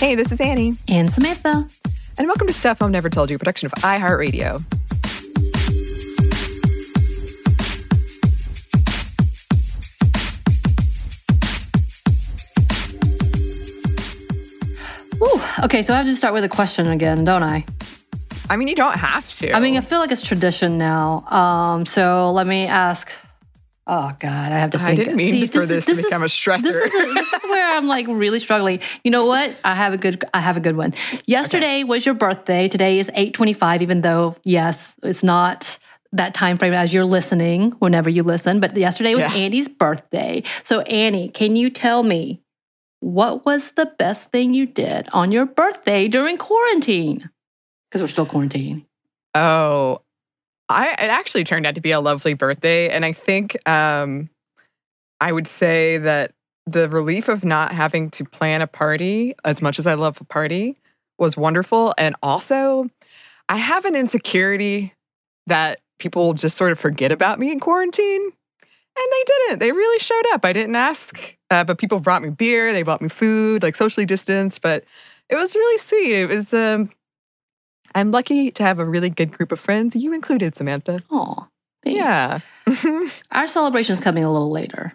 Hey, this is Annie. And Samantha. And welcome to Stuff Mom Never Told You, production of iHeartRadio. Ooh, okay, so I have to start with a question again, don't I? I mean, you don't have to. I mean, I feel like it's tradition now. Um, so let me ask. Oh God, I have to think. I didn't mean See, for this, to is- become a stressor. This is, a, this is where I'm like really struggling. You know what? I have a good. I have a good one. Yesterday was your birthday. Today is 8:25. Even though, yes, it's not that time frame as you're listening. Whenever you listen, but yesterday was Yeah. Annie's birthday. So Annie, can you tell me what was the best thing you did on your birthday during quarantine? Because we're still quarantining. Oh, I it actually turned out to be a lovely birthday, and I think um, I would say that the relief of not having to plan a party, as much as I love a party, was wonderful. And also, I have an insecurity that people just sort of forget about me in quarantine, and they didn't. They really showed up. I didn't ask, uh, but people brought me beer. They bought me food, like socially distanced, but it was really sweet. It was. Um, I'm lucky to have a really good group of friends, you included, Samantha. Oh, Yeah. Our celebration is coming a little later.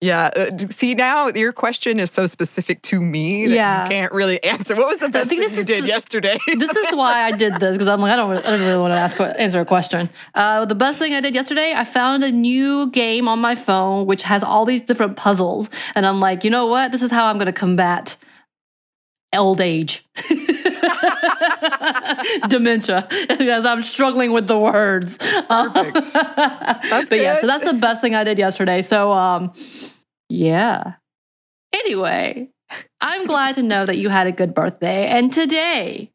yeah. Uh, see, now your question is so specific to me that Yeah. you can't really answer. What was the best thing you did the- yesterday? This is why I did this because I'm like I don't, I don't really want to ask answer a question. Uh, the best thing I did yesterday, I found a new game on my phone which has all these different puzzles, and I'm like, you know what? This is how I'm going to combat old age, dementia, as I'm struggling with the words. Perfect. but yeah, so that's the best thing I did yesterday. So um, yeah. Anyway, I'm glad to know that you had a good birthday. And today,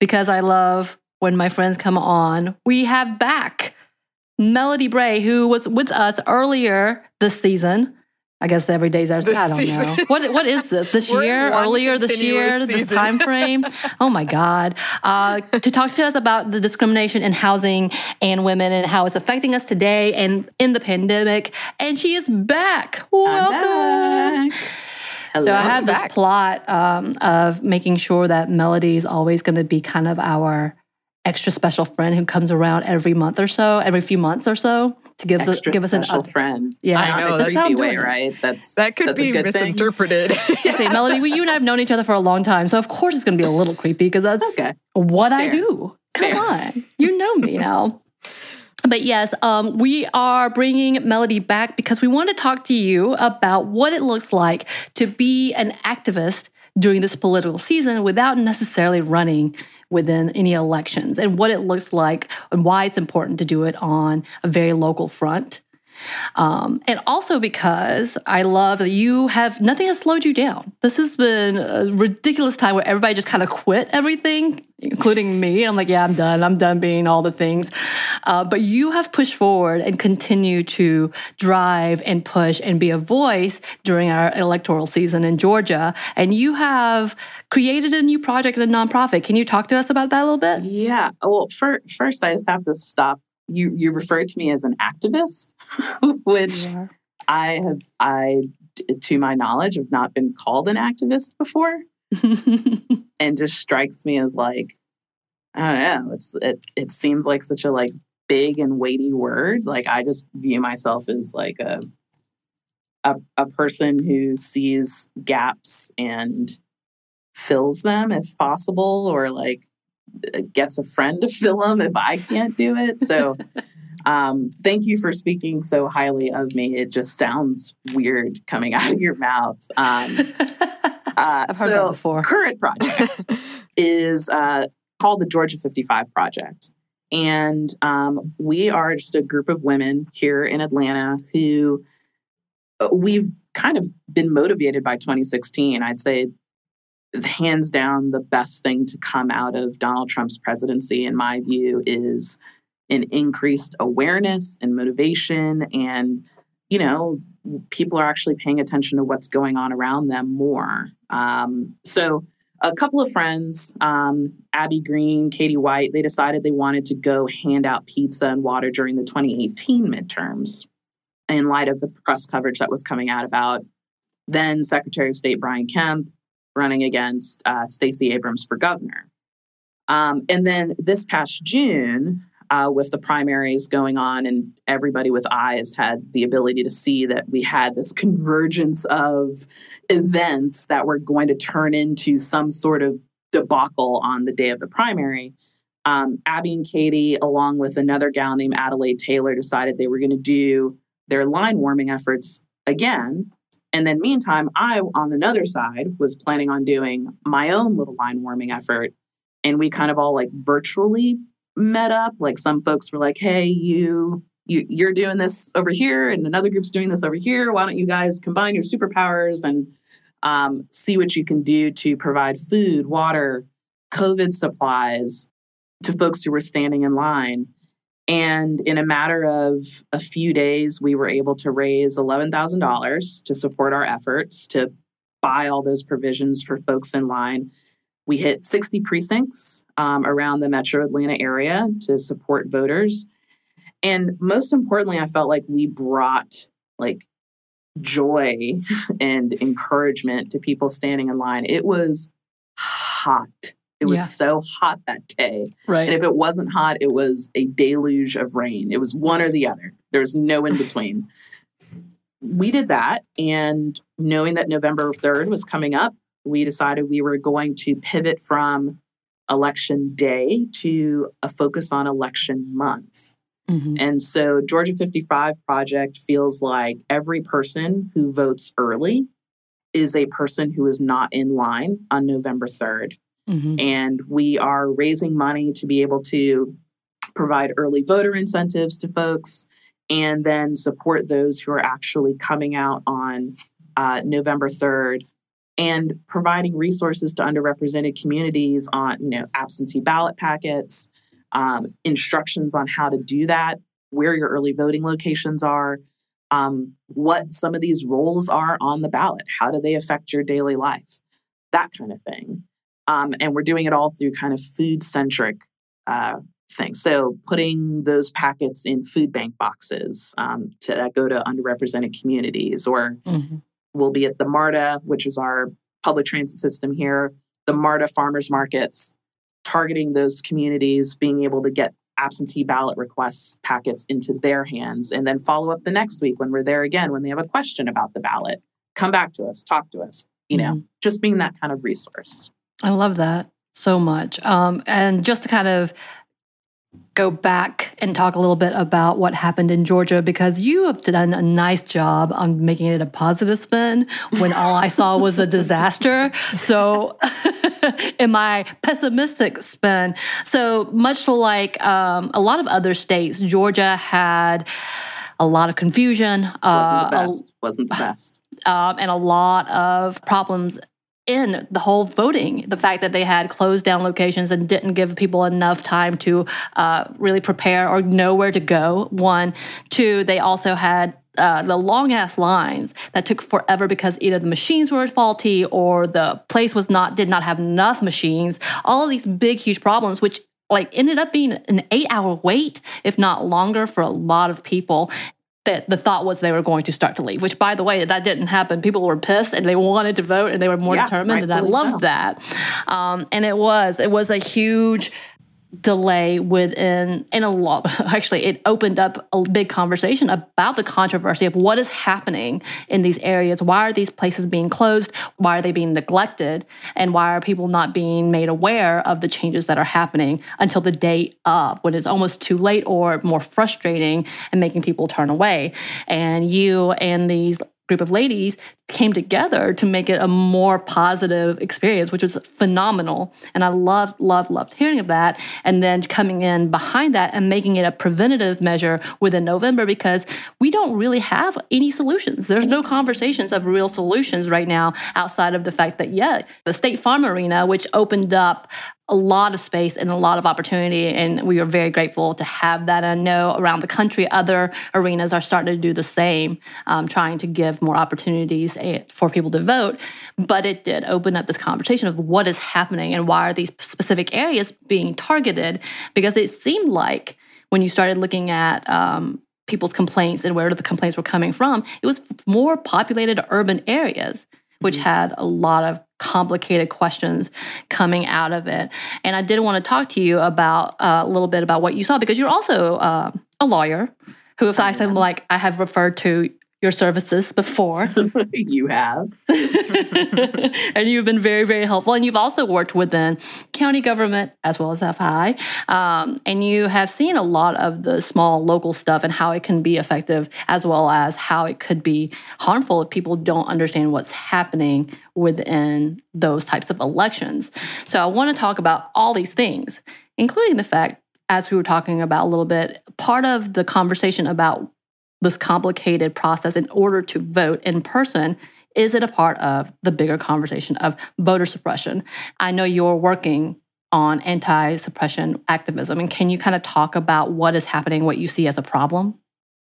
because I love when my friends come on, we have back Melody Bray, who was with us earlier this season. I guess every day's our. I don't season. know what. What is this? This We're year? Earlier this year? continuous This season. time frame? Oh my God! Uh, to talk to us about the discrimination in housing and women and how it's affecting us today and in the pandemic. And she is back. Welcome. So I have this back. plot um, of making sure that Melody is always going to be kind of our extra special friend who comes around every month or so, every few months or so, to give us give us an special up- friend. Yeah, I know, in a that's creepy way, right? That's that could that's be a good thing. misinterpreted. Say, Melody, we, you and I have known each other for a long time, so of course it's going to be a little creepy because that's Okay. what I do. Come Fair. on, you know me now. But yes, um, we are bringing Melody back because we want to talk to you about what it looks like to be an activist during this political season without necessarily running within any elections and what it looks like and why it's important to do it on a very local front. Um, and also because I love that you have nothing has slowed you down. This has been a ridiculous time where everybody just kind of quit everything, including me. I'm like, yeah, I'm done. I'm done being all the things. Uh, but you have pushed forward and continue to drive and push and be a voice during our electoral season in Georgia. And you have created a new project a nonprofit. Can you talk to us about that a little bit? Yeah. Well, for, first, I just have to stop. You you referred to me as an activist, which I have I, to my knowledge, have not been called an activist before, and just strikes me as like, I don't know. It's it it seems like such a like big and weighty word. Like I just view myself as like a a, a person who sees gaps and fills them if possible, or like gets a friend to fill them if I can't do it. So, um, thank you for speaking so highly of me. It just sounds weird coming out of your mouth. Um, uh, so current project is uh, called the Georgia 55 Project. And um, we are just a group of women here in Atlanta who uh, we've kind of been motivated by 2016. I'd say hands down the best thing to come out of Donald Trump's presidency, in my view, is an increased awareness and motivation. And, you know, people are actually paying attention to what's going on around them more. Um, so, a couple of friends, um, Abby Green, Katie White, they decided they wanted to go hand out pizza and water during the 2018 midterms in light of the press coverage that was coming out about then Secretary of State Brian Kemp running against uh, Stacey Abrams for governor. Um, and then this past June, uh, with the primaries going on, and everybody with eyes had the ability to see that we had this convergence of events that were going to turn into some sort of debacle on the day of the primary. Um, Abby and Katie, along with another gal named Adelaide Taylor, decided they were going to do their line warming efforts again. And then, meantime, I, on another side, was planning on doing my own little line warming effort. And we kind of all like virtually met up. Like some folks were like, "Hey, you you you're doing this over here, and another group's doing this over here. Why don't you guys combine your superpowers and um, see what you can do to provide food, water, COVID supplies to folks who were standing in line?" And in a matter of a few days, we were able to raise $11,000 to support our efforts to buy all those provisions for folks in line. We hit 60 precincts um, around the metro Atlanta area to support voters. And most importantly, I felt like we brought like joy and encouragement to people standing in line. It was hot. It was yeah. so hot that day. Right. And if it wasn't hot, it was a deluge of rain. It was one or the other. There was no in between. we did that. And knowing that November 3rd was coming up, we decided we were going to pivot from election day to a focus on election month. Mm-hmm. And so, Georgia 55 Project feels like every person who votes early is a person who is not in line on November 3rd. Mm-hmm. And we are raising money to be able to provide early voter incentives to folks and then support those who are actually coming out on uh, November 3rd and providing resources to underrepresented communities on you know absentee ballot packets um, instructions on how to do that where your early voting locations are um, what some of these roles are on the ballot. How do they affect your daily life? That kind of thing um, and we're doing it all through kind of food centric uh, things so putting those packets in food bank boxes um, to that go to underrepresented communities or mm-hmm will be at the MARTA, which is our public transit system here, the MARTA farmers markets, targeting those communities, being able to get absentee ballot requests packets into their hands, and then follow up the next week when we're there again, when they have a question about the ballot. Come back to us, talk to us, you know, mm-hmm. just being that kind of resource. I love that so much. Um, and just to kind of go back and talk a little bit about what happened in Georgia because you have done a nice job on making it a positive spin when all I saw was a disaster. So, in my pessimistic spin, so much like um, a lot of other states, Georgia had a lot of confusion. Wasn't the uh, best. A, Wasn't the best. Um, and a lot of problems in the whole voting, the fact that they had closed down locations and didn't give people enough time to uh, really prepare or know where to go. One, two, they also had uh, the long ass lines that took forever because either the machines were faulty or the place was not did not have enough machines. All of these big, huge problems, which like ended up being an eight hour wait, if not longer, for a lot of people that the thought was they were going to start to leave, which by the way, that didn't happen. People were pissed and they wanted to vote and they were more yeah, determined. And I loved so. that. Um, and it was, it was a huge delay within in a lot actually it opened up a big conversation about the controversy of what is happening in these areas. Why are these places being closed? Why are they being neglected? And why are people not being made aware of the changes that are happening until the day of when it's almost too late or more frustrating and making people turn away? And you and these group of ladies came together to make it a more positive experience, which was phenomenal. And I loved, loved, loved hearing of that. And then coming in behind that and making it a preventative measure within November because we don't really have any solutions. There's no conversations of real solutions right now outside of the fact that, yeah, the State Farm Arena, which opened up a lot of space and a lot of opportunity. And we are very grateful to have that. And I know around the country, other arenas are starting to do the same, um, trying to give more opportunities eh, for people to vote. But it did open up this conversation of what is happening and why are these specific areas being targeted? Because it seemed like when you started looking at um, people's complaints and where the complaints were coming from, it was more populated urban areas, which mm-hmm. had a lot of complicated questions coming out of it. And I did want to talk to you about uh, a little bit about what you saw because you're also uh, a lawyer who, if I said like I have referred to your services before. you have. and you've been very, very helpful. And you've also worked within county government as well as FI. Um, and you have seen a lot of the small local stuff and how it can be effective, as well as how it could be harmful if people don't understand what's happening within those types of elections. So I want to talk about all these things, including the fact as we were talking about a little bit, part of the conversation about this complicated process in order to vote in person is it a part of the bigger conversation of voter suppression? I know you're working on anti-suppression activism and can you kind of talk about what is happening what you see as a problem?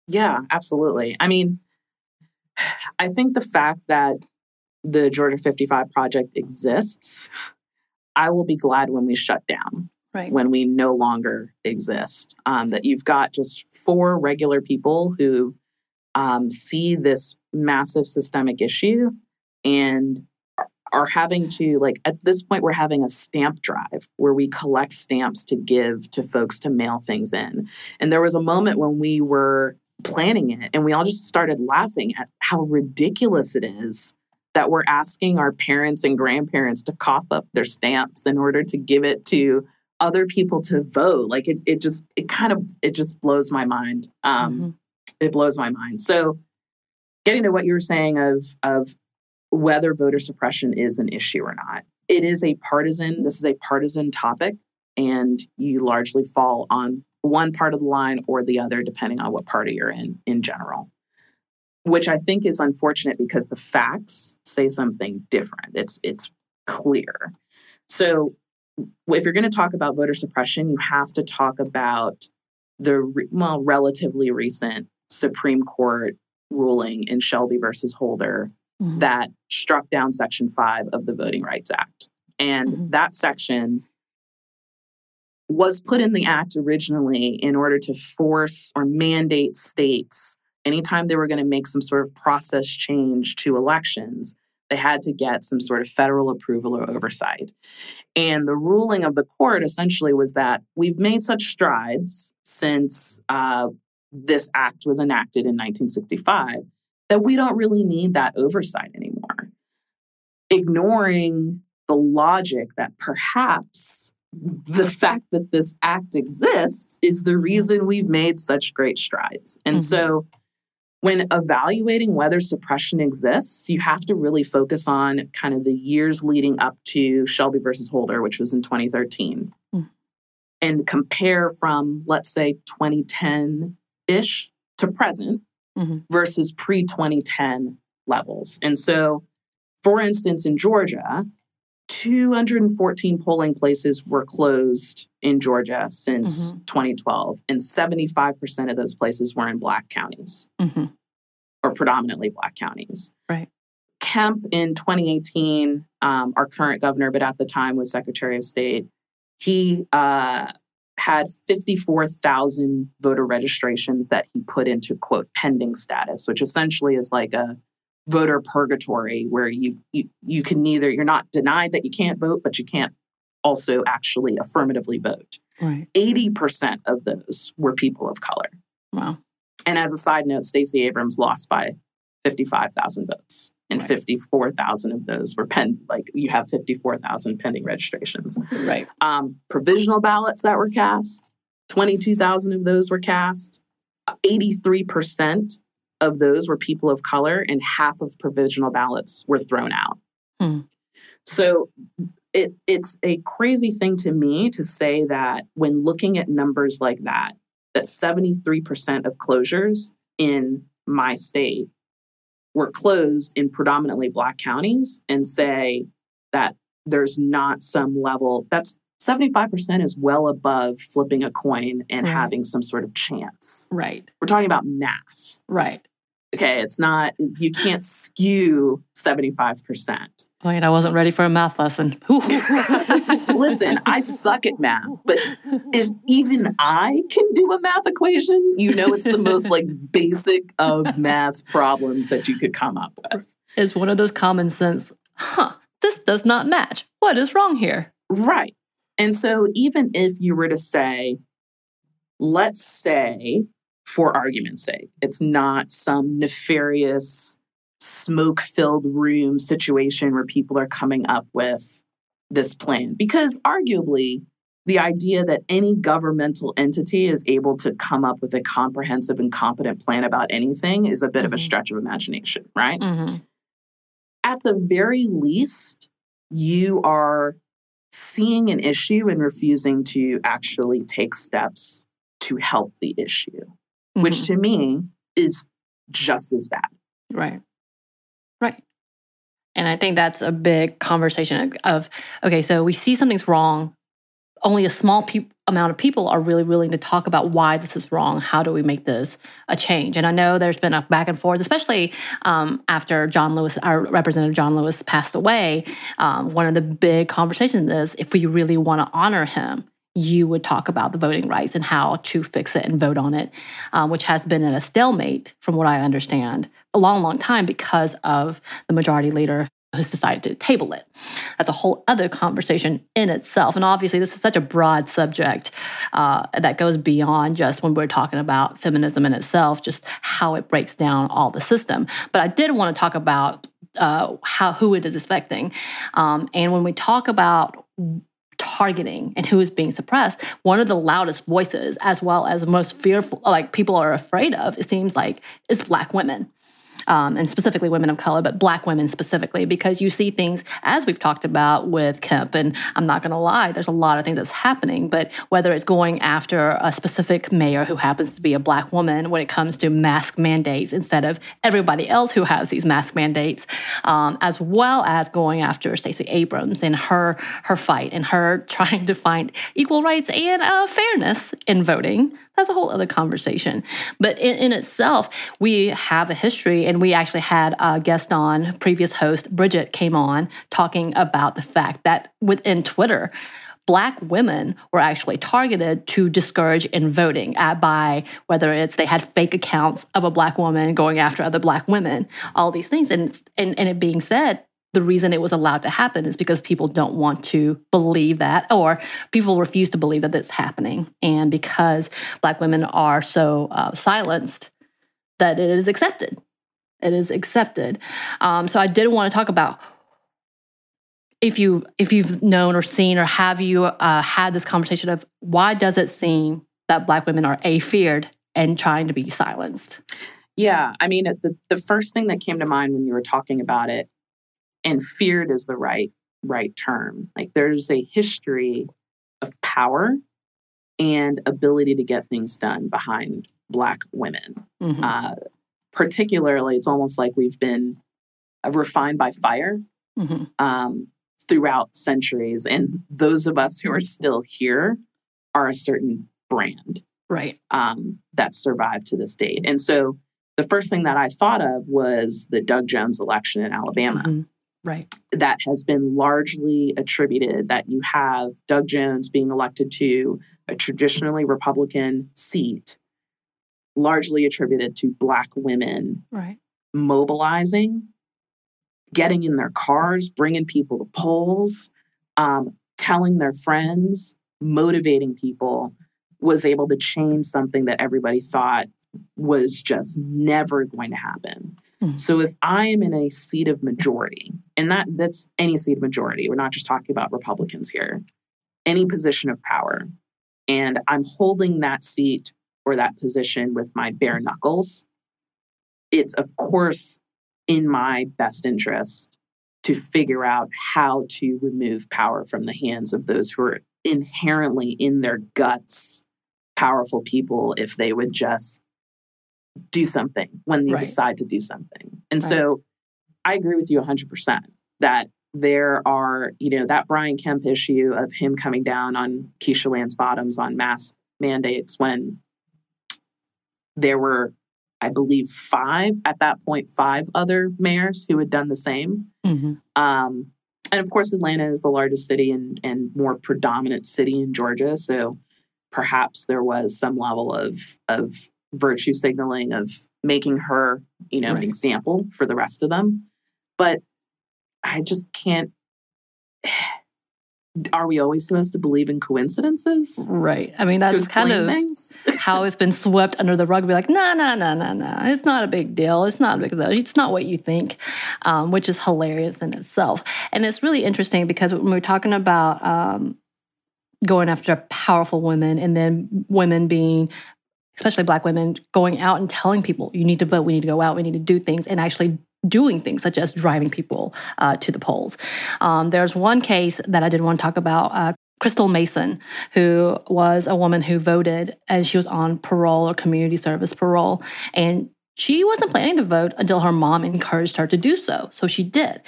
Yeah absolutely. I mean i think the fact that the georgia 55 project exists i will be glad when we shut down right. when we no longer exist. Um, that you've got just four regular people who um, see this massive systemic issue and are having to like at this point we're having a stamp drive where we collect stamps to give to folks to mail things in and there was a moment when we were planning it and we all just started laughing at how ridiculous it is that we're asking our parents and grandparents to cough up their stamps in order to give it to other people to vote like it, it just it kind of it just blows my mind um mm-hmm. it blows my mind. So getting to what you were saying of of whether voter suppression is an issue or not it is a partisan this is a partisan topic and you largely fall on one part of the line or the other depending on what party you're in in general. Which i think is unfortunate because the facts say something different. It's it's clear. So if you're going to talk about voter suppression, you have to talk about the well relatively recent Supreme Court ruling in Shelby versus Holder mm-hmm. that struck down Section 5 of the Voting Rights Act. And mm-hmm. that section was put in the act originally in order to force or mandate states anytime they were going to make some sort of process change to elections they had to get some sort of federal approval or oversight. And the ruling of the court essentially was that we've made such strides since uh, this act was enacted in 1965 that we don't really need that oversight anymore. Ignoring the logic that perhaps the fact that this act exists is the reason we've made such great strides. And mm-hmm. so when evaluating whether suppression exists, you have to really focus on kind of the years leading up to Shelby versus Holder, which was in 2013, mm. and compare from, let's say, 2010 ish to present mm-hmm. versus pre 2010 levels. And so, for instance, in Georgia, 214 polling places were closed in Georgia since mm-hmm. 2012, and 75% of those places were in Black counties mm-hmm. or predominantly Black counties. Right. Kemp in 2018, um, our current governor, but at the time was Secretary of State, he uh, had 54,000 voter registrations that he put into quote pending status, which essentially is like a voter purgatory where you, you you can neither you're not denied that you can't vote but you can't also actually affirmatively vote. Right. 80% of those were people of color. Wow. And as a side note stacey abrams lost by 55000 votes and right. 54,000 of those were pen like you have 54,000 pending registrations. Right. Um, provisional ballots that were cast 22,000 of those were cast 83% of those were people of color, and half of provisional ballots were thrown out. Hmm. So it, it's a crazy thing to me to say that when looking at numbers like that, that 73% of closures in my state were closed in predominantly black counties and say that there's not some level that's 75% is well above flipping a coin and right. having some sort of chance. Right. We're talking about math. Right. Okay, it's not, you can't skew 75%. Wait, I wasn't ready for a math lesson. Listen, I suck at math, but if even I can do a math equation, you know it's the most like basic of math problems that you could come up with. It's one of those common sense, huh, this does not match. What is wrong here? Right. And so, even if you were to say, let's say, for argument's sake, it's not some nefarious, smoke filled room situation where people are coming up with this plan, because arguably, the idea that any governmental entity is able to come up with a comprehensive and competent plan about anything is a bit mm-hmm. of a mm-hmm. stretch of imagination, right? Mm-hmm. At the very least, you are seeing an issue and refusing to actually take steps to help the issue, mm-hmm. which to me is just as bad. Right. Right. And I think that's a big conversation of okay, so we see something's wrong. Only a small pe- amount of people are really willing to talk about why this is wrong. How do we make this a change? And I know there's been a back and forth, especially um, after John Lewis, our representative John Lewis, passed away. Um, one of the big conversations is if we really want to honor him, you would talk about the voting rights and how to fix it and vote on it, um, which has been in a stalemate, from what I understand, a long, long time because of the majority leader has decided to table it. That's a whole other conversation in itself. And obviously, this is such a broad subject uh, that goes beyond just when we're talking about feminism in itself, just how it breaks down all the system. But I did want to talk about uh, how who it is affecting. Um, and when we talk about targeting and who is being suppressed, one of the loudest voices, as well as most fearful, like people are afraid of, it seems like, is Black women um, and specifically women of color, but black women specifically, because you see things as we've talked about with Kemp. And I'm not going to lie, there's a lot of things that's happening, but whether it's going after a specific mayor who happens to be a black woman when it comes to mask mandates instead of everybody else who has these mask mandates, um, as well as going after Stacey Abrams and her her fight and her trying to find equal rights and uh, fairness in voting that's a whole other conversation. But in, in, itself, we have a history, and we actually had a guest on, previous host Bridget came on talking about the fact that within Twitter, Black women were actually targeted to discourage in voting at, by whether it's they had fake accounts of a Black woman going after other Black women, all these things. And, and, and it being said, the reason it was allowed to happen is because people don't want to believe that, or people refuse to believe that it's happening. And because Black women are so uh, silenced, that it is accepted. It is accepted. Um, so I did want to talk about if you if you've known or seen or have you uh, had this conversation of why does it seem that Black women are a feared and trying to be silenced? Yeah, I mean, the the first thing that came to mind when you were talking about it and feared is the right right term like there's a history of power and ability to get things done behind black women mm-hmm. uh, particularly it's almost like we've been uh, refined by fire mm-hmm. um, throughout centuries and those of us who are still here are a certain brand right. um, that survived to this date. And so the first thing that i thought of was the doug jones election in alabama. Mm-hmm. Right. That has been largely attributed that you have Doug Jones being elected to a traditionally Republican seat, largely attributed to Black women right. mobilizing, getting in their cars, bringing people to polls, um, telling their friends, motivating people, was able to change something that everybody thought was just never going to happen. Mm-hmm. So if I am in a seat of majority, and that that's any seat of majority, we're not just talking about Republicans here, any position of power, and I'm holding that seat or that position with my bare knuckles, it's of course in my best interest to figure out how to remove power from the hands of those who are inherently in their guts powerful people if they would just do something when they right. decide to do something. And right. so I agree with you 100% that there are, you know, that Brian Kemp issue of him coming down on Keisha Lance Bottoms on mask mandates when there were, I believe, five at that point, five other mayors who had done the same. Mm-hmm. Um, and of course, Atlanta is the largest city and, and more predominant city in Georgia. So perhaps there was some level of, of virtue signaling of making her, you know, right. an example for the rest of them. But I just can't are we always supposed to believe in coincidences? Right. I mean, that's kind of things? how it's been swept under the rug. Be like, no, no, no, no, no. It's not a big deal. It's not a big deal. It's not what you think, um, which is hilarious in itself. And it's really interesting because when we're talking about um, going after powerful women and then women being especially black women going out and telling people you need to vote we need to go out we need to do things and actually doing things such as driving people uh, to the polls. Um, there's one case that I did want to talk about. Uh, Crystal Mason, who was a woman who voted and she was on parole or community service parole. And she wasn't planning to vote until her mom encouraged her to do so. So she did.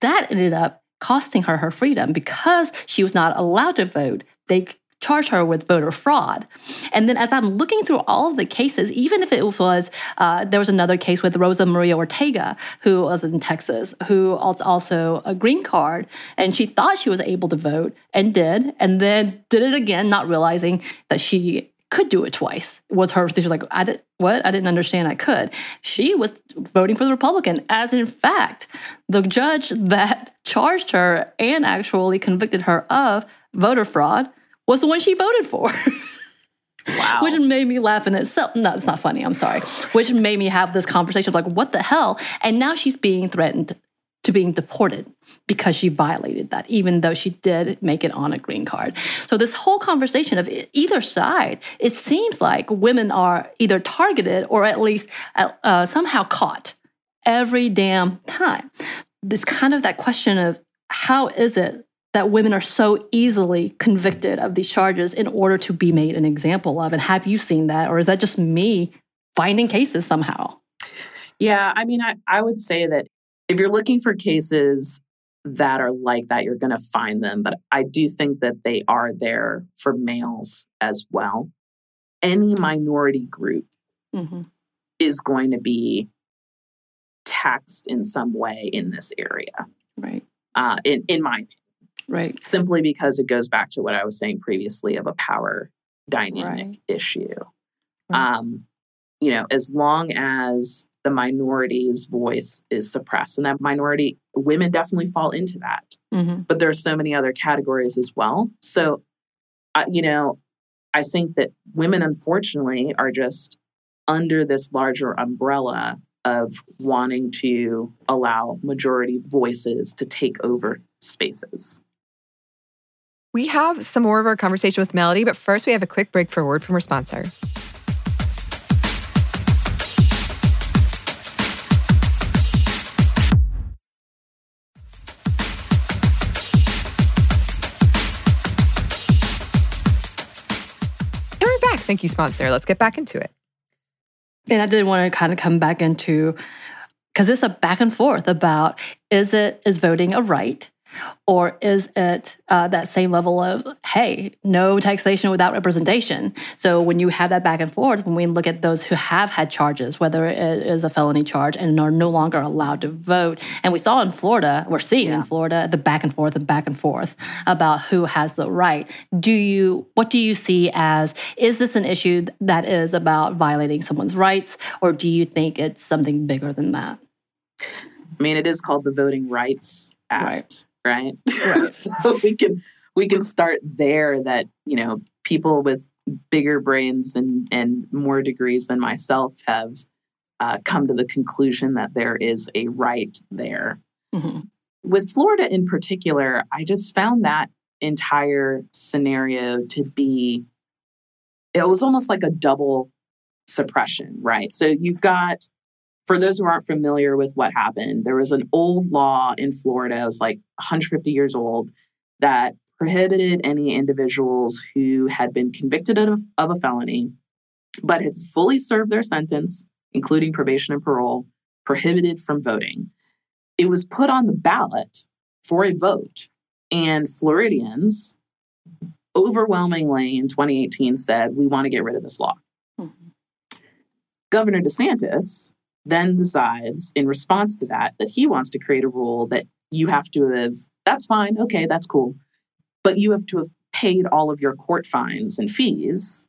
That ended up costing her her freedom because she was not allowed to vote. They charge her with voter fraud. And then as I'm looking through all of the cases, even if it was, uh, there was another case with Rosa Maria Ortega, who was in Texas, who was also a green card, and she thought she was able to vote and did, and then did it again, not realizing that she could do it twice. Was her, she was like, I did, what? I didn't understand I could. She was voting for the Republican, as in fact, the judge that charged her and actually convicted her of voter fraud was the one she voted for. Wow. Which made me laugh in itself. No, it's not funny. I'm sorry. Which made me have this conversation of like, what the hell? And now she's being threatened to being deported because she violated that, even though she did make it on a green card. So, this whole conversation of either side, it seems like women are either targeted or at least uh, uh somehow caught every damn time. This kind of that question of how is it that women are so easily convicted of these charges in order to be made an example of. And have you seen that? Or is that just me finding cases somehow? Yeah, I mean, I, I would say that if you're looking for cases that are like that, you're going to find them. But I do think that they are there for males as well. Any minority group mm-hmm. is going to be taxed in some way in this area. Right. Uh, in, in my opinion. Right. Simply because it goes back to what I was saying previously of a power dynamic right. issue. Right. Um, you know, as long as the minority's voice is suppressed, and that minority women definitely fall into that. Mm-hmm. But there's so many other categories as well. So, uh, you know, I think that women, unfortunately, are just under this larger umbrella of wanting to allow majority voices to take over spaces. We have some more of our conversation with Melody, but first we have a quick break for a word from our sponsor. And we're back. Thank you, sponsor. Let's get back into it. And I did want to kind of come back into because it's a back and forth about is it is voting a right or is it uh, that same level of, hey, no taxation without representation? So when you have that back and forth, when we look at those who have had charges, whether it is a felony charge and are no longer allowed to vote, and we saw in Florida, we're seeing yeah. in Florida the back and forth and back and forth about who has the right. Do you, what do you see as, is this an issue that is about violating someone's rights, or do you think it's something bigger than that? I mean, it is called the Voting Rights Act. Right right? right. so we can we can start there that, you know, people with bigger brains and, and more degrees than myself have uh, come to the conclusion that there is a right there. Mm-hmm. With Florida in particular, I just found that entire scenario to be, it was almost like a double suppression, right? So you've got for those who aren't familiar with what happened, there was an old law in Florida, it was like 150 years old, that prohibited any individuals who had been convicted of, of a felony but had fully served their sentence, including probation and parole, prohibited from voting. It was put on the ballot for a vote, and Floridians overwhelmingly in 2018 said, We want to get rid of this law. Mm-hmm. Governor DeSantis then decides in response to that that he wants to create a rule that you have to have that's fine okay that's cool. But you have to have paid all of your court fines and fees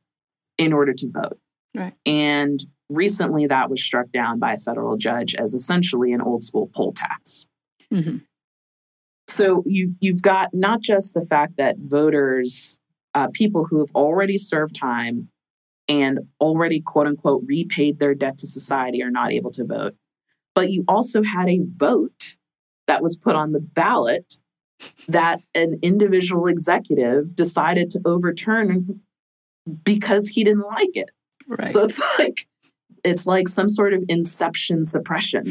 in order to vote. Right. And recently that was struck down by a federal judge as essentially an old school poll tax. Mm-hmm. So you you've got not just the fact that voters, uh, people who have already served time and already quote unquote repaid their debt to society are not able to vote, but you also had a vote that was put on the ballot that an individual executive decided to overturn because he didn't like it. Right. So it's like it's like some sort of inception suppression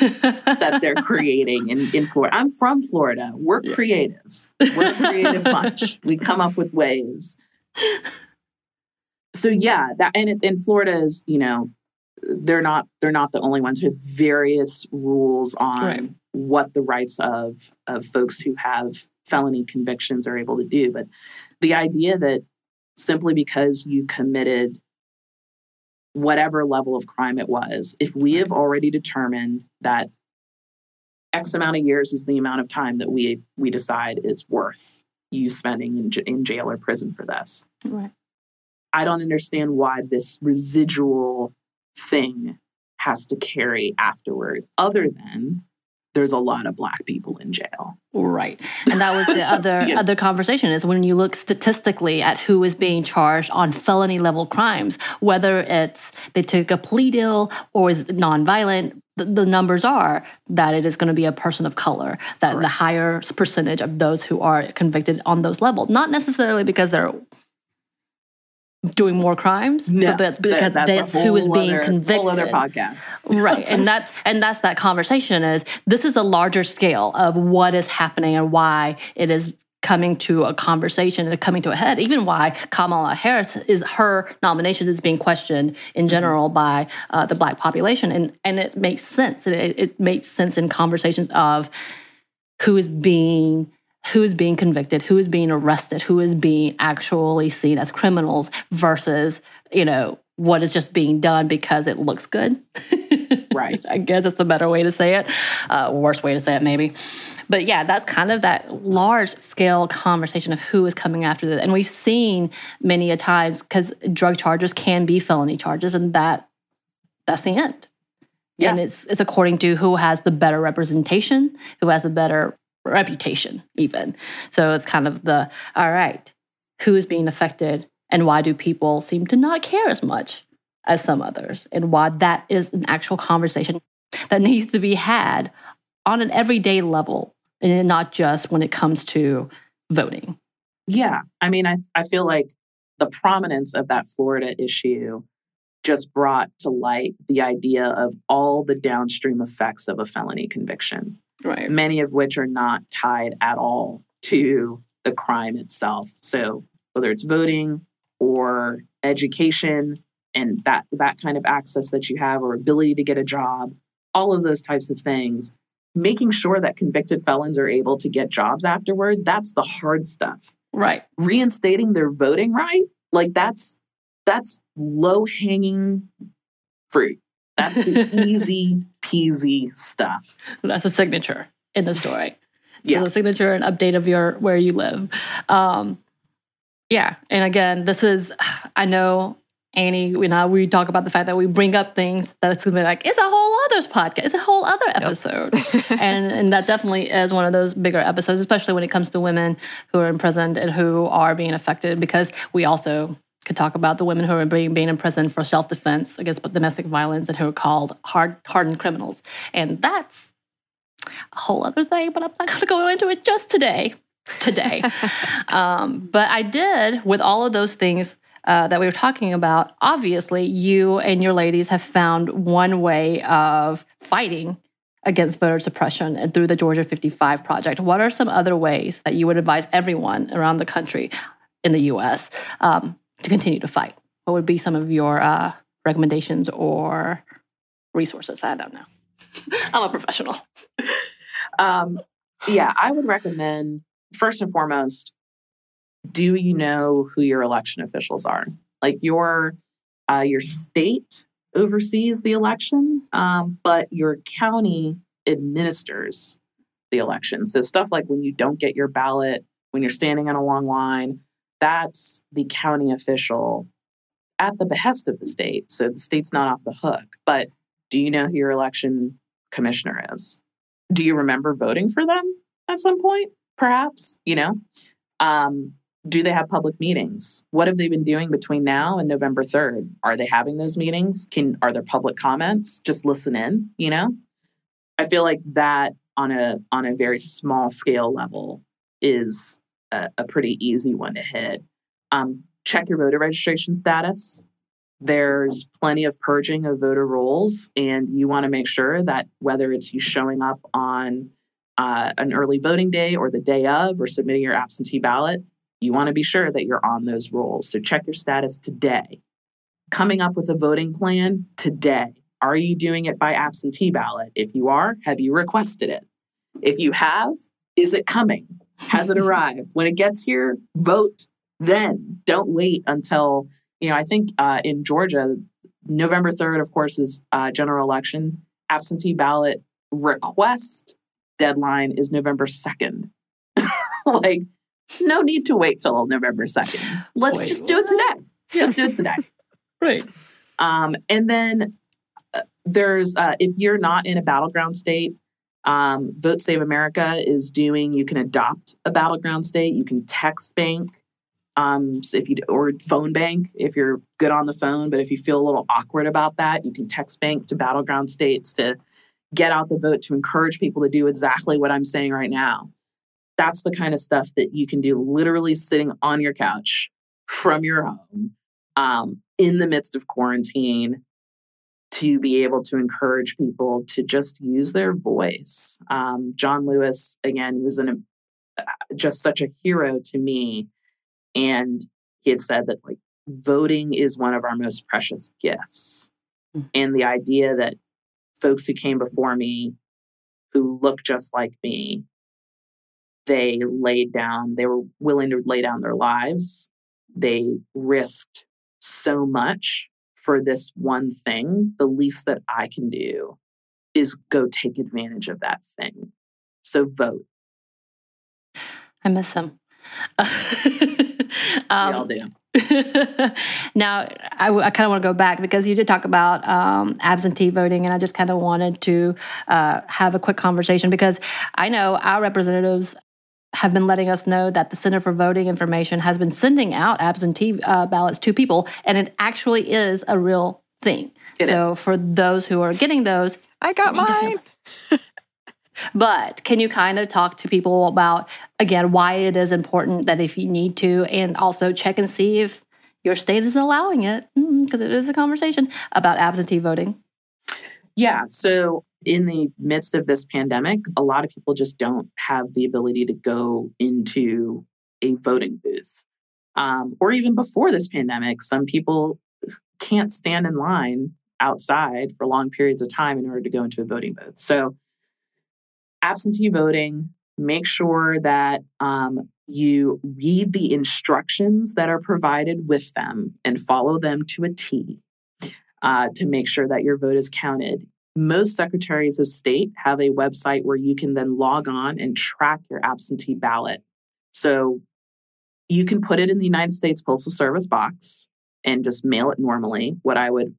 that they're creating in, in Florida. I'm from Florida. We're creative. We're creative bunch. We come up with ways. So yeah, that and it, in Florida is, you know, they're not they're not the only ones who have various rules on Right. what the rights of of folks who have felony convictions are able to do. But the idea that simply because you committed whatever level of crime it was, if we have already determined that X amount of years is the amount of time that we we decide is worth you spending in, j- in jail or prison for this. right. I don't understand why this residual thing has to carry afterward, other than there's a lot of black people in jail. Right. And that was the other Yeah. other conversation is when you look statistically at who is being charged on felony level crimes, whether it's they took a plea deal or is nonviolent, the, the numbers are that it is going to be a person of color, that the higher percentage of those who are convicted on those levels, not necessarily because they're doing more crimes, No, but because that's that's who is being other- convicted Whole other podcast. right and that's and that's that conversation is this is a larger scale of what is happening and why it is coming to a conversation and coming to a head even why kamala harris is her nomination is being questioned in general by uh, the black population. And and it makes sense. It, it makes sense in conversations of who is being who is being convicted, who is being arrested, who is being actually seen as criminals versus, you know, what is just being done because it looks good. Right. I guess that's the better way to say it. Uh, worst way to say it, maybe. But yeah, that's kind of that large scale conversation of who is coming after this. And we've seen many a times because drug charges can be felony charges, and that that's the end. Yeah. And it's it's according to who has the better representation, who has a better reputation, even. So it's kind of the all right, who is being affected and why do people seem to not care as much as some others, and why that is an actual conversation that needs to be had on an everyday level and not just when it comes to voting. Yeah. I mean, I, I feel like the prominence of that Florida issue just brought to light the idea of all the downstream effects of a felony conviction, Right. many of which are not tied at all to the crime itself. So whether it's voting or education and that that kind of access that you have or ability to get a job, all of those types of things, making sure that convicted felons are able to get jobs afterward, that's the hard stuff Right. reinstating their voting right like that's that's low hanging fruit that's the easy peasy stuff That's a signature in the story. Yeah. So a signature and update of your where you live. Um, yeah. And again, this is I know Annie, you know, we talk about the fact that we bring up things that it's gonna be like, it's a whole other podcast, it's a whole other episode. and and that definitely is one of those bigger episodes, especially when it comes to women who are imprisoned and who are being affected, because we also could talk about the women who are being, being imprisoned for self-defense against domestic violence and who are called hard hardened criminals. And that's a whole other thing, but I'm not going to go into it just today. Today. um, but I did, with all of those things uh, that we were talking about, obviously, you and your ladies have found one way of fighting against voter suppression and through the Georgia 55 project. What are some other ways that you would advise everyone around the country in the US um, to continue to fight? What would be some of your uh, recommendations or resources? I don't know. I'm a professional. um, yeah i would recommend first and foremost do you know who your election officials are like your uh, your state oversees the election um, but your county administers the election so stuff like when you don't get your ballot when you're standing in a long line that's the county official at the behest of the state so the state's not off the hook but do you know who your election commissioner is do you remember voting for them at some point, perhaps, you know? Um, do they have public meetings? What have they been doing between now and November 3rd? Are they having those meetings? Can are there public comments? Just listen in, you know? I feel like that on a on a very small scale level is a, a pretty easy one to hit. Um, check your voter registration status. There's plenty of purging of voter rolls, and you want to make sure that whether it's you showing up on uh, an early voting day or the day of or submitting your absentee ballot, you want to be sure that you're on those rolls. So check your status today. Coming up with a voting plan today. Are you doing it by absentee ballot? If you are, have you requested it? If you have, is it coming? Has it arrived? When it gets here, vote then. Don't wait until, you know, I think uh, in Georgia, November 3rd, of course, is uh, general election. Absentee ballot request deadline is November 2nd. like, no need to wait till November 2nd. Let's wait, just do it today. Just do it today. right. Um, and then uh, there's, uh, if you're not in a battleground state, um, Vote Save America is doing, you can adopt a battleground state. You can text bank um, so if you or phone bank if you're good on the phone, but if you feel a little awkward about that, you can text bank to battleground states to get out the vote to encourage people to do exactly what I'm saying right now. That's the kind of stuff that you can do literally sitting on your couch from your home um, in the midst of quarantine to be able to encourage people to just use their voice. Um, John Lewis, again, was an, uh, just such a hero to me. And he had said that like voting is one of our most precious gifts. Mm-hmm. And the idea that folks who came before me who look just like me, they laid down, they were willing to lay down their lives. They risked so much for this one thing, the least that I can do is go take advantage of that thing. So vote. I miss him. um, we all do. now, I, I kind of want to go back because you did talk about um, absentee voting, and I just kind of wanted to uh, have a quick conversation because I know our representatives have been letting us know that the Center for Voting Information has been sending out absentee uh, ballots to people, and it actually is a real thing. It so is. for those who are getting those, I got mine. but can you kind of talk to people about again why it is important that if you need to, and also check and see if your state is allowing it, because mm, it is a conversation about absentee voting. Yeah. So in the midst of this pandemic, a lot of people just don't have the ability to go into a voting booth. Um, or even before this pandemic, some people can't stand in line outside for long periods of time in order to go into a voting booth. So, absentee voting, make sure that um, you read the instructions that are provided with them and follow them to a T uh, to make sure that your vote is counted. Most secretaries of state have a website where you can then log on and track your absentee ballot. So you can put it in the United States Postal Service box and just mail it normally. What I would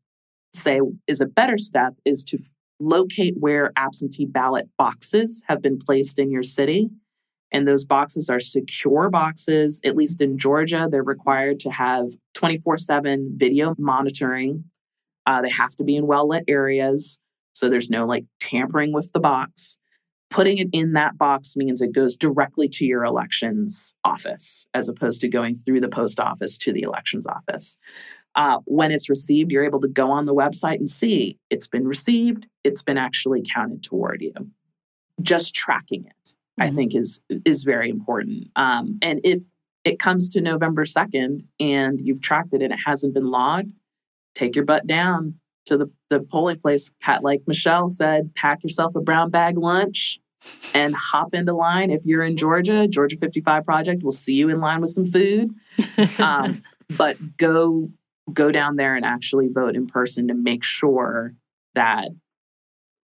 say is a better step is to locate where absentee ballot boxes have been placed in your city. And those boxes are secure boxes. At least in Georgia, they're required to have 24 7 video monitoring. Uh, they have to be in well lit areas. So there's no like tampering with the box. Putting it in that box means it goes directly to your elections office as opposed to going through the post office to the elections office. Uh, when it's received, you're able to go on the website and see it's been received, it's been actually counted toward you. Just tracking it, mm-hmm. I think, is is very important. Um, and if it comes to November 2nd and you've tracked it and it hasn't been logged, take your butt down, to the, the polling place, Pat, like Michelle said, pack yourself a brown bag lunch and hop into line. If you're in Georgia, Georgia 55 Project will see you in line with some food. Um, but go go down there and actually vote in person to make sure that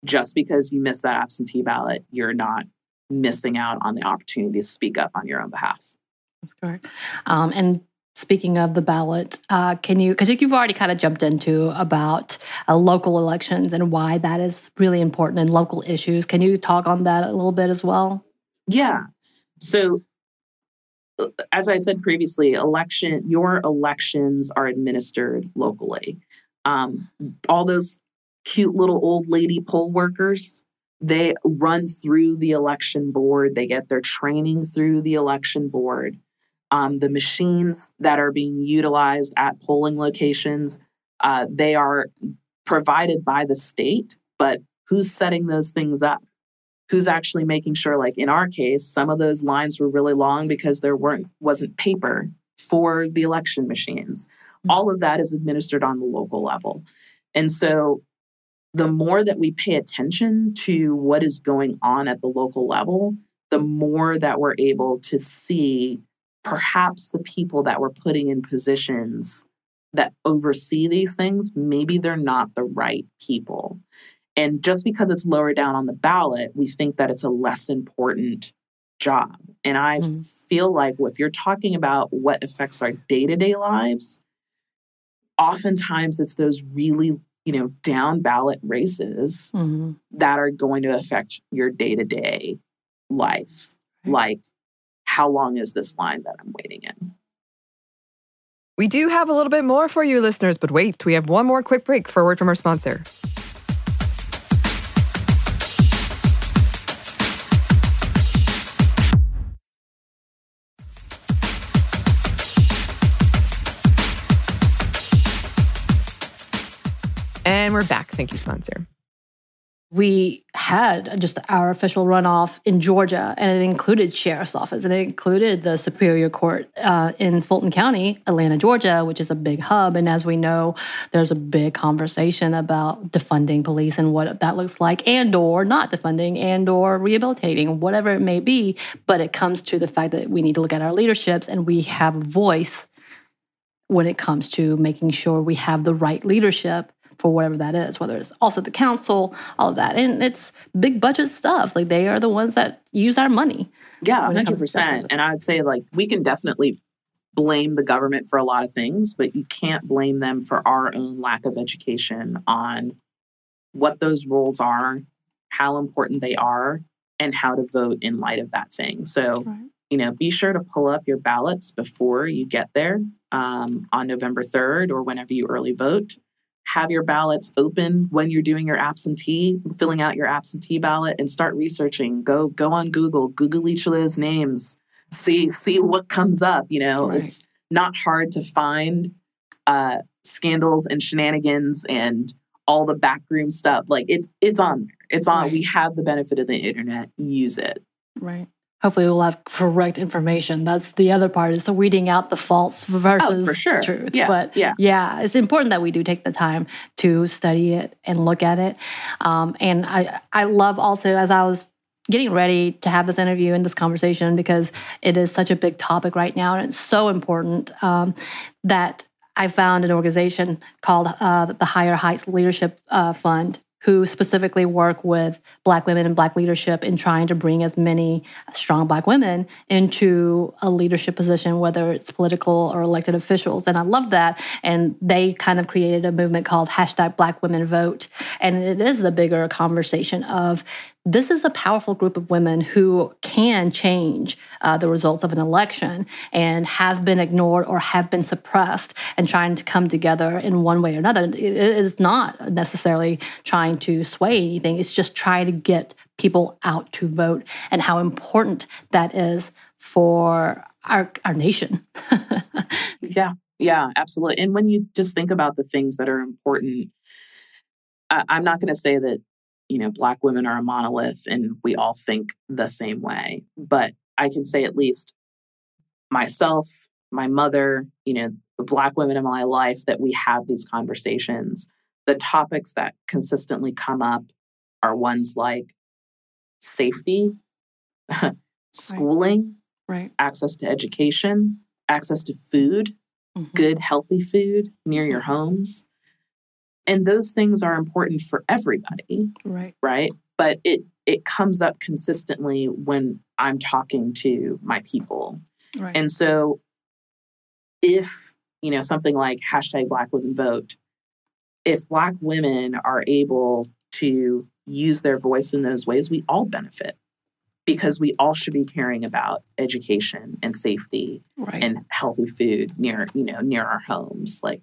just because you miss that absentee ballot, you're not missing out on the opportunity to speak up on your own behalf. That's correct. Um, and Speaking of the ballot, uh, can you, because you've already kind of jumped into about uh, local elections and why that is really important and local issues. Can you talk on that a little bit as well? Yeah. So, uh, as I said previously, election your elections are administered locally. Um, all those cute little old lady poll workers they run through the election board they get their training through the election board um, the machines that are being utilized at polling locations uh, they are provided by the state but who's setting those things up? Who's actually making sure like in our case some of those lines were really long because there weren't wasn't paper for the election machines. Mm-hmm. all of that is administered on the local level. And so the more that we pay attention to what is going on at the local level, the more that we're able to see perhaps the people that we're putting in positions that oversee these things, maybe they're not the right people. And just because it's lower down on the ballot, we think that it's a less important job. And I mm-hmm. feel like if you're talking about what affects our day to day lives, oftentimes it's those really you know, down ballot races mm-hmm. that are going to affect your day to day life. Right. Like, how long is this line that I'm waiting in? We do have a little bit more for you listeners, but wait, we have one more quick break for a word from our sponsor. And we're back. Thank you, sponsor. We had just our official runoff in Georgia, and it included sheriff's office, and it included the Superior Court uh, in Fulton County, Atlanta, Georgia, which is a big hub. And as we know, there's a big conversation about defunding police and what that looks like, and/or not defunding, and/or rehabilitating, whatever it may be. But it comes to the fact that we need to look at our leaderships, and we have a voice when it comes to making sure we have the right leadership for whatever that is, whether it's also the council, all of that. And it's big budget stuff. Like they are the ones that use our money. Yeah, 100%. And I'd say, like, we can definitely blame the government for a lot of things, but you can't blame them for our own lack of education on what those rules are, how important they are, and how to vote in light of that thing. So, right. you know, be sure to pull up your ballots before you get there um, on November 3rd or whenever you early vote have your ballots open when you're doing your absentee, filling out your absentee ballot and start researching. Go go on Google, Google each of those names. See see what comes up, you know. Right. It's not hard to find uh scandals and shenanigans and all the backroom stuff. Like it's it's on there. It's on. Right. We have the benefit of the internet. Use it. Right hopefully we'll have correct information. That's the other part is weeding out the false versus oh, for sure. truth. Yeah, but yeah. yeah, it's important that we do take the time to study it and look at it. Um, and I, I love also as I was getting ready to have this interview and this conversation because it is such a big topic right now and it's so important um, that I found an organization called uh, the Higher Heights Leadership uh, Fund who specifically work with Black women and Black leadership in trying to bring as many strong Black women into a leadership position, whether it's political or elected officials. And I love that. And they kind of created a movement called hashtag Black Women Vote. And it is the bigger conversation of this is a powerful group of women who can change uh, the results of an election and have been ignored or have been suppressed and trying to come together in one way or another. It is not necessarily trying to sway anything, it's just trying to get people out to vote and how important that is for our, our nation. yeah, yeah, absolutely. And when you just think about the things that are important, I'm not going to say that you know, Black women are a monolith and we all think the same way. But I can say at least myself, my mother, you know, the Black women in my life that we have these conversations. The topics that consistently come up are ones like safety, schooling, right. right. access to education, access to food, mm-hmm. good, healthy food near your homes and those things are important for everybody right right but it it comes up consistently when i'm talking to my people right. and so if you know something like hashtag black women vote if black women are able to use their voice in those ways we all benefit because we all should be caring about education and safety right. and healthy food near you know near our homes like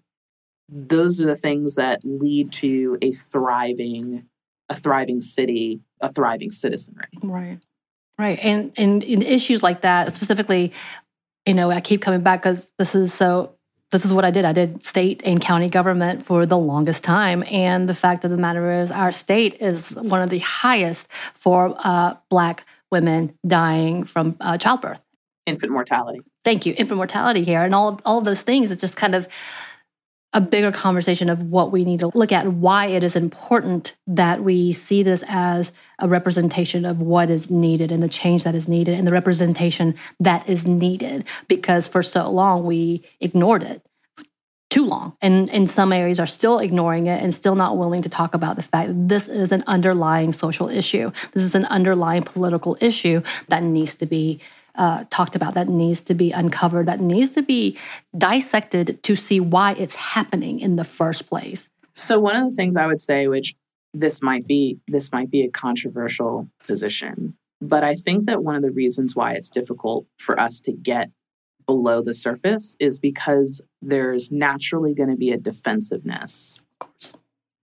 those are the things that lead to a thriving a thriving city a thriving citizenry Right. Right. And, and in issues like that, specifically, you know, I keep coming back because this is so, this is what I did. I did state and county government for the longest time. And the fact of the matter is, our state is one of the highest for uh, Black women dying from uh, childbirth. infant mortality Thank you. Infant mortality here and all, all of those things. It's just kind of a bigger conversation of what we need to look at, why it is important that we see this as a representation of what is needed and the change that is needed and the representation that is needed. Because for so long we ignored it too long. And in some areas are still ignoring it and still not willing to talk about the fact that this is an underlying social issue. This is an underlying political issue that needs to be uh, talked about, that needs to be uncovered, that needs to be dissected to see why it's happening in the first place. So one of the things I would say, which this might be this might be a controversial position, but I think that one of the reasons why it's difficult for us to get below the surface is because there's naturally going to be a defensiveness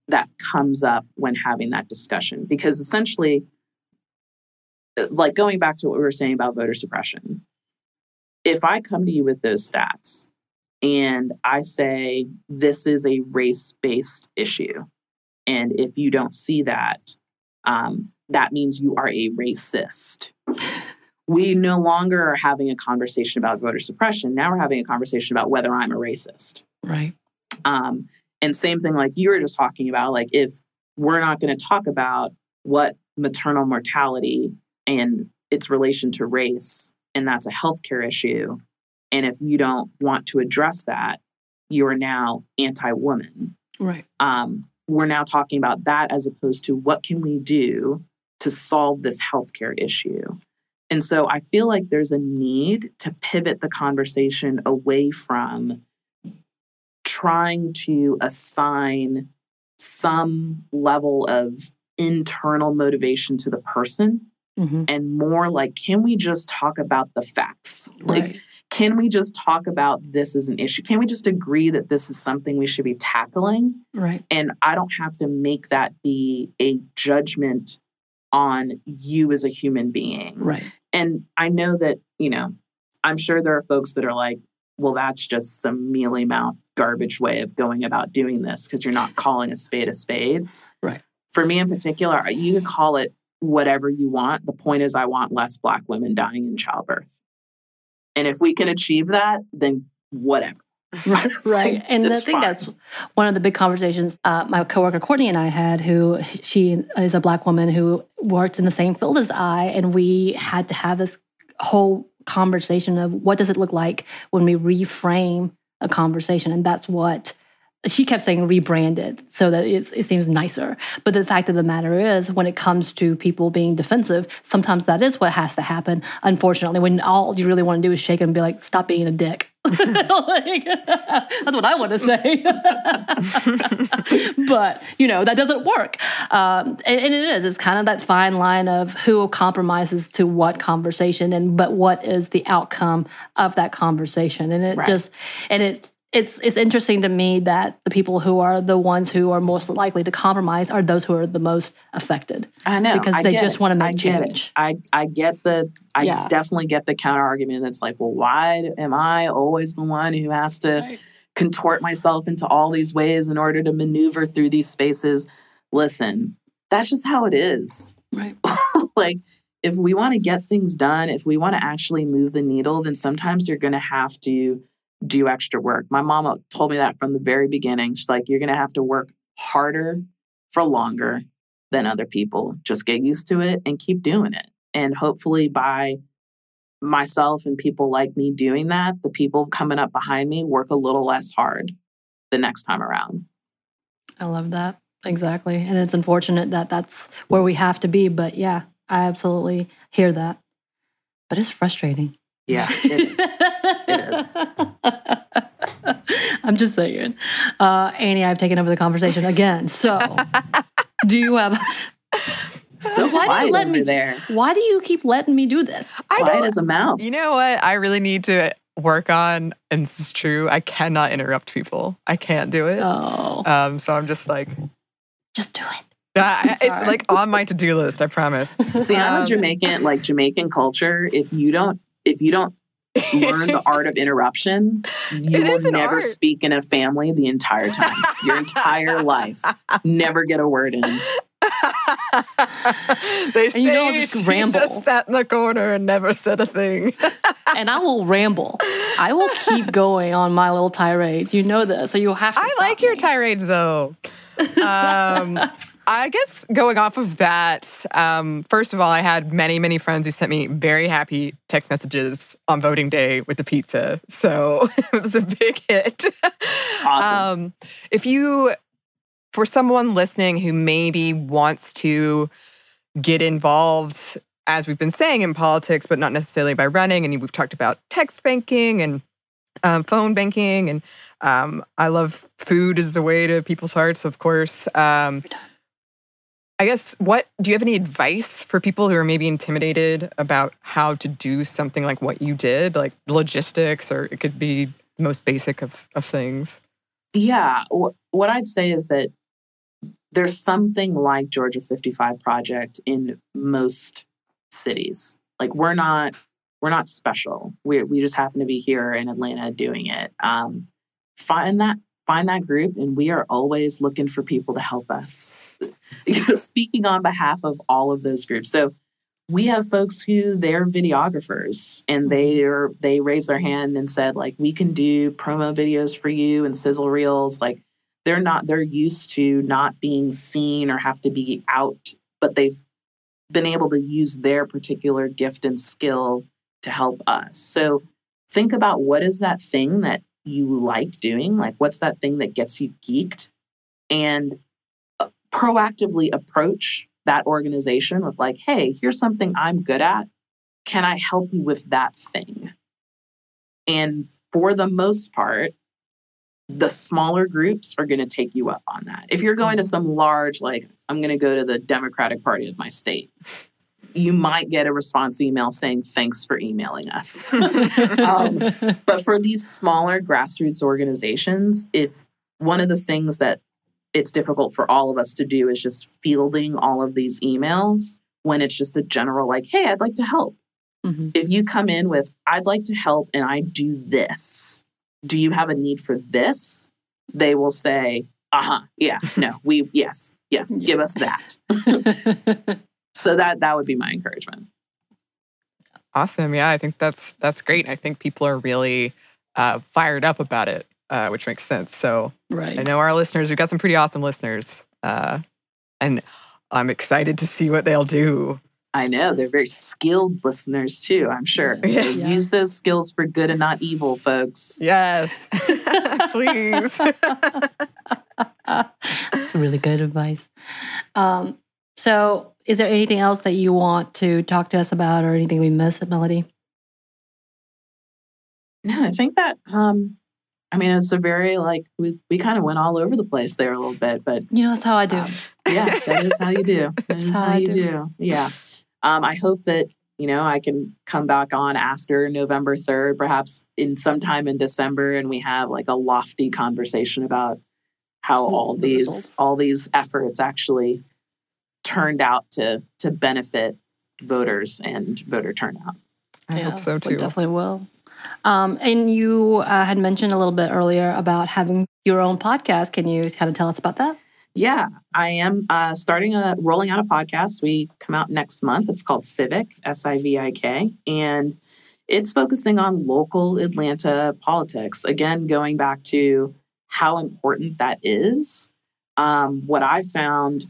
that comes up when having that discussion. Because essentially, like going back to what we were saying about voter suppression, if I come to you with those stats and I say this is a race based issue, and if you don't see that, um, that means you are a racist. We no longer are having a conversation about voter suppression. Now we're having a conversation about whether I'm a racist. Right. Um, and same thing, like you were just talking about, like if we're not going to talk about what maternal mortality and its relation to race, and that's a healthcare issue, and if you don't want to address that, you are now anti-woman. Right. Um, we're now talking about that as opposed to what can we do to solve this healthcare issue. And so I feel like there's a need to pivot the conversation away from trying to assign some level of internal motivation to the person hmm and more like can we just talk about the facts like Right. can we just talk about this as an issue can we just agree that this is something we should be tackling Right. and i don't have to make that be a judgment on you as a human being Right. and I know that, you know, I'm sure there are folks that are like, well, that's just some mealy mouth garbage way of going about doing this because you're not calling a spade a spade. Right. For me in particular, you can call it whatever you want. The point is, I want less Black women dying in childbirth. And if we can achieve that, then whatever. Right, right. And I think fine. that's one of the big conversations uh, my coworker Courtney and I had, who she is a black woman who works in the same field as I, and we had to have this whole conversation of what does it look like when we reframe a conversation, and that's what she kept saying rebranded so that it's, it seems nicer. But the fact of the matter is, when it comes to people being defensive, sometimes that is what has to happen. Unfortunately, when all you really want to do is shake and be like, "Stop being a dick." Like, that's what I want to say. but you know that doesn't work, um, and, and it is. It's kind of that fine line of who compromises to what conversation, and but what is the outcome of that conversation, and it Right. just and it it's it's interesting to me that the people who are the ones who are most likely to compromise are those who are the most affected. I know Because I they just it. wanna make get change. It. I I get the. I Yeah. definitely get the counter argument that's like, well, why am I always the one who has to contort myself into all these ways in order to maneuver through these spaces? Listen, that's just how it is. Right. like, if we want to get things done, if we want to actually move the needle, then sometimes you're going to have to do extra work. My mama uh, told me that from the very beginning. She's like, you're going to have to work harder for longer than other people. Just get used to it and keep doing it. And hopefully, by myself and people like me doing that, the people coming up behind me work a little less hard the next time around. I love that. Exactly. And it's unfortunate that that's where we have to be. But yeah, I absolutely hear that. But it's frustrating. Yeah, it is. It is. I'm just saying. Uh, Annie, I've taken over the conversation again. So, do you have So Why do you let me- there. Why do you keep letting me do this? I Quiet don't- as a mouse. You know what? I really need to work on, and this is true. I cannot interrupt people. I can't do it. Oh, Um, so I'm just like, just do it. I- it's like on my to do list. I promise. See, I'm Um, a Jamaican, like Jamaican culture. If you don't, if you don't learn the art of interruption, you will never art. speak in a family the entire time. Your entire life, never get a word in. they And you don't say just ramble. just sat in the corner and never said a thing. and I will ramble. I will keep going on my little tirades. You know this, so you have to. I stop like your tirades though. Um, I guess going off of that, um, first of all, I had many, many friends who sent me very happy text messages on voting day with the pizza. So it was a big hit. Awesome. Um, if you, for someone listening who maybe wants to get involved, as we've been saying in politics, but not necessarily by running, and we've talked about text banking and um, phone banking, and um, I love food is the way to people's hearts, of course. Um, I guess what do you have any advice for people who are maybe intimidated about how to do something like what you did, like logistics, or it could be the most basic of, of things? Yeah. wh- What I'd say is that there's something like Georgia 55 Project in most cities. Like we're not we're not special. We we just happen to be here in Atlanta doing it. Um, find that find that group, and we are always looking for people to help us. you know, speaking on behalf of all of those groups. So we have folks who they're videographers and they are they raised their hand and said like we can do promo videos for you and sizzle reels like they're not they're used to not being seen or have to be out but they've been able to use their particular gift and skill to help us so think about what is that thing that you like doing like what's that thing that gets you geeked? And uh, proactively approach that organization with like hey here's something i'm good at. Can i help you with that thing? And for the most part the smaller groups are going to take you up on that. If you're going to some large like i'm going to go to the democratic party of my state you might get a response email saying thanks for emailing us Um, but for these smaller grassroots organizations, if one of the things that it's difficult for all of us to do is just fielding all of these emails when it's just a general, like, hey, I'd like to help. Mhm. If you come in with, I'd like to help and I do this, do you have a need for this? They will say, uh huh, yeah, no, we, yes, yes, give us that. So that that would be my encouragement. Awesome. Yeah, I think that's that's great. I think people are really uh, fired up about it, uh, which makes sense. So right. I know our listeners, we've got some pretty awesome listeners. Uh, and I'm excited to see what they'll do. I know they're very skilled listeners too, I'm sure. So Yes. Yeah. use those skills for good and not evil, folks. Yes. Please. That's really good advice. Um, so, is there anything else that you want to talk to us about, or anything we missed, Melody? No, I think that um I mean it's a very like we we kind of went all over the place there a little bit, but You know, that's how I do. um, yeah, that is how you do. That is how how you do. do. Yeah. Um I hope that you know, I can come back on after November 3rd, perhaps in sometime in December, and we have like a lofty conversation about how all the these results. all these efforts actually turned out to to benefit voters and voter turnout. I Yeah, hope so too. definitely will. Um, and you uh, had mentioned a little bit earlier about having your own podcast. Can you kind of tell us about that? Yeah, I am uh, starting a rolling out a podcast. We come out next month. It's called Sivik, S I V I K, and it's focusing on local Atlanta politics. Again, going back to how important that is. Um, what I found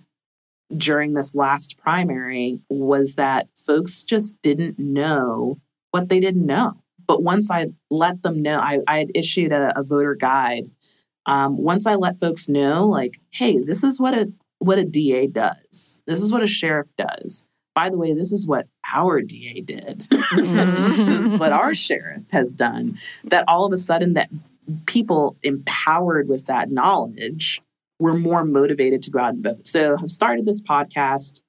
during this last primary was that folks just didn't know what they didn't know. But once I let them know, I, I had issued a, a voter guide um, once I let folks know, like, hey, this is what a what a DA does. This is what a sheriff does. By the way, this is what our DA did. this is what our sheriff has done. That all of a sudden, that people empowered with that knowledge were more motivated to go out and vote. So I've started this podcast.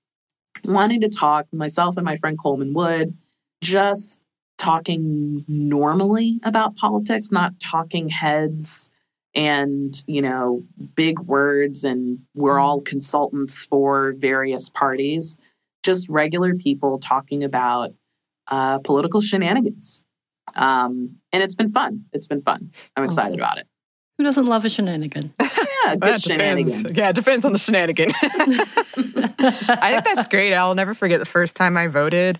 wanting to talk, myself and my friend Coleman Wood, just talking normally about politics, not talking heads and, you know, big words and we're all consultants for various parties. Just regular people talking about uh, political shenanigans. Um, and it's been fun. It's been fun. I'm excited Awesome. about it. Who doesn't love a shenanigan? Yeah, good it shenanigan. depends. Yeah, it depends on the shenanigan. I think that's great. I'll never forget the first time I voted,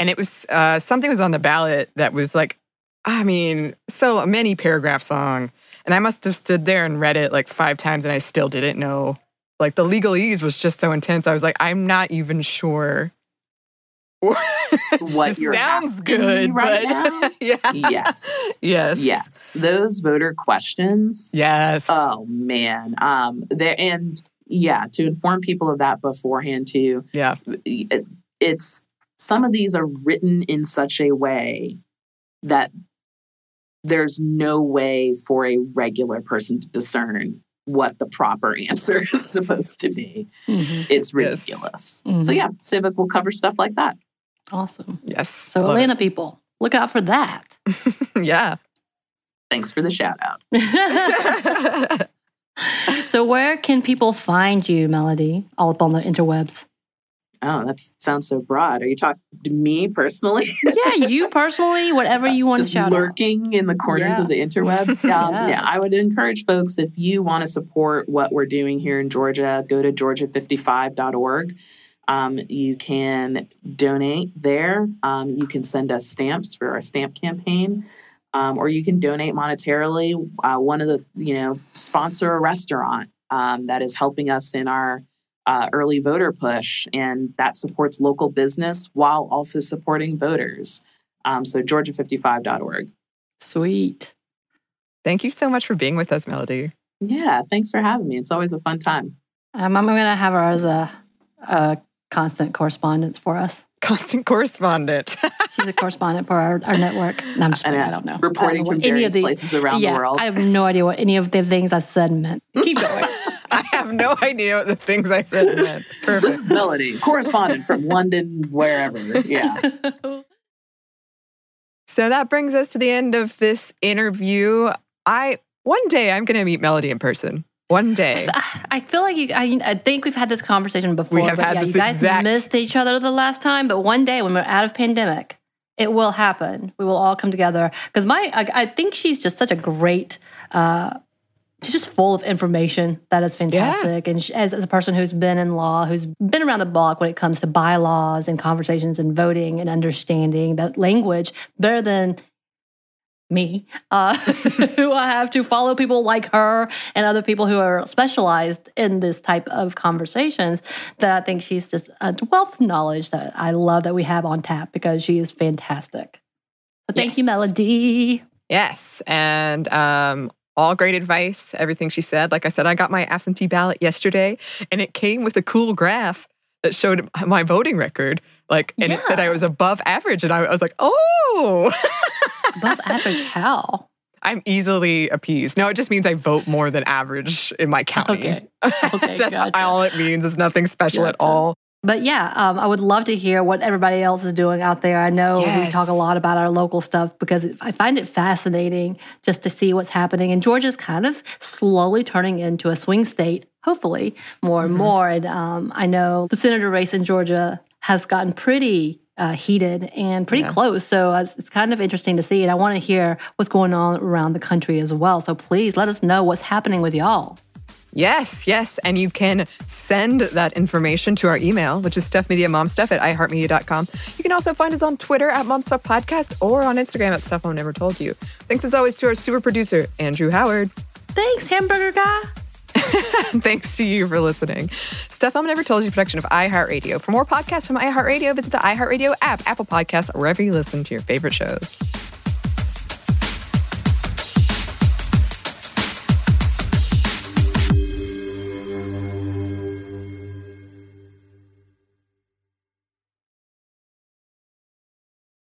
and it was uh, something was on the ballot that was like, I mean, so many paragraphs long, and I must have stood there and read it like five times, and I still didn't know. Like the legalese was just so intense. I was like, I'm not even sure. What you're sounds good, right but now? yeah, yes. yes, Yes. Those voter questions. yes. Oh man. Um there and yeah, to inform people of that beforehand too. yeah, it- It's some of these are written in such a way that there's no way for a regular person to discern what the proper answer is supposed to be. Mhm. It's Yes. ridiculous. So yeah, Sivik will cover stuff like that. Awesome. yes. So, Love Atlanta people, look out for that. yeah. Thanks for the shout out. so, where can people find you, Melody? All up on the interwebs. Oh, that sounds so broad. Are you talking to me personally? Yeah, you personally, whatever you want just to shout out. lurking in the corners Yeah. of the interwebs. Um, Yeah. yeah. I would encourage folks if you want to support what we're doing here in Georgia, go to georgia55.org. Um, you can donate there. Um, you can send us stamps for our stamp campaign, um, or you can donate monetarily. Uh, one of the, you know, sponsor a restaurant um, that is helping us in our uh, early voter push, and that supports local business while also supporting voters. Um, so georgia55.org. Sweet. Thank you so much for being with us, Melody. Yeah, thanks for having me. It's always a fun time. Um, I'm going to have her as a, a constant correspondence for us. Constant correspondent. She's a correspondent for our, our network. No, I'm just kidding. uh, I don't know. Reporting don't know from what any various of these. places around yeah, the world. I have no idea what any of the things I said meant. Keep going. I have no idea what the things I said meant. this Perfect. is Melody, correspondent from London, wherever. Yeah. So that brings us to the end of this interview. I one day I'm going to meet Melody in person. One day. I feel like you. I, I think we've had this conversation before. have but had yeah, this you guys exact- missed each other the last time, but one day when we're out of pandemic, it will happen. We will all come together because my. I, I think she's just such a great. Uh, she's just full of information that is fantastic, and she, as, as a person who's been in law, who's been around the block when it comes to bylaws and conversations and voting and understanding that language better than me, uh, who I have to follow people like her and other people who are specialized in this type of conversations. That I think she's just a wealth of knowledge that I love that we have on tap because she is fantastic. So thank you, Melody. Yes, and um, all great advice. Everything she said. Like I said, I got my absentee ballot yesterday, and it came with a cool graph that showed my voting record. Like, and it said I was above average, and I, I was like, oh. Above average how? I'm easily appeased. No, it just means I vote more than average in my county. Okay. Okay, That's gotcha. all it means. It's nothing special at all. But yeah, um, I would love to hear what everybody else is doing out there. I know we talk a lot about our local stuff because I find it fascinating just to see what's happening. And Georgia's kind of slowly turning into a swing state, hopefully, more and Mhm. more. And um, I know the senator race in Georgia has gotten pretty uh, heated and pretty Yeah. close. So uh, it's, it's kind of interesting to see. And I want to hear what's going on around the country as well. So please let us know what's happening with y'all. Yes, yes. And you can send that information to our email, which is stuffmediamomstuff at iheartmedia.com. You can also find us on Twitter at Momstuff Podcast or on Instagram at Stuff Mom Never Told You. Thanks as always to our super producer, Andrew Howard. Thanks, hamburger guy. Thanks to you for listening. Stuff Mom Never Told You production of iHeartRadio. For more podcasts from iHeartRadio, visit the iHeartRadio app, Apple Podcasts, wherever you listen to your favorite shows.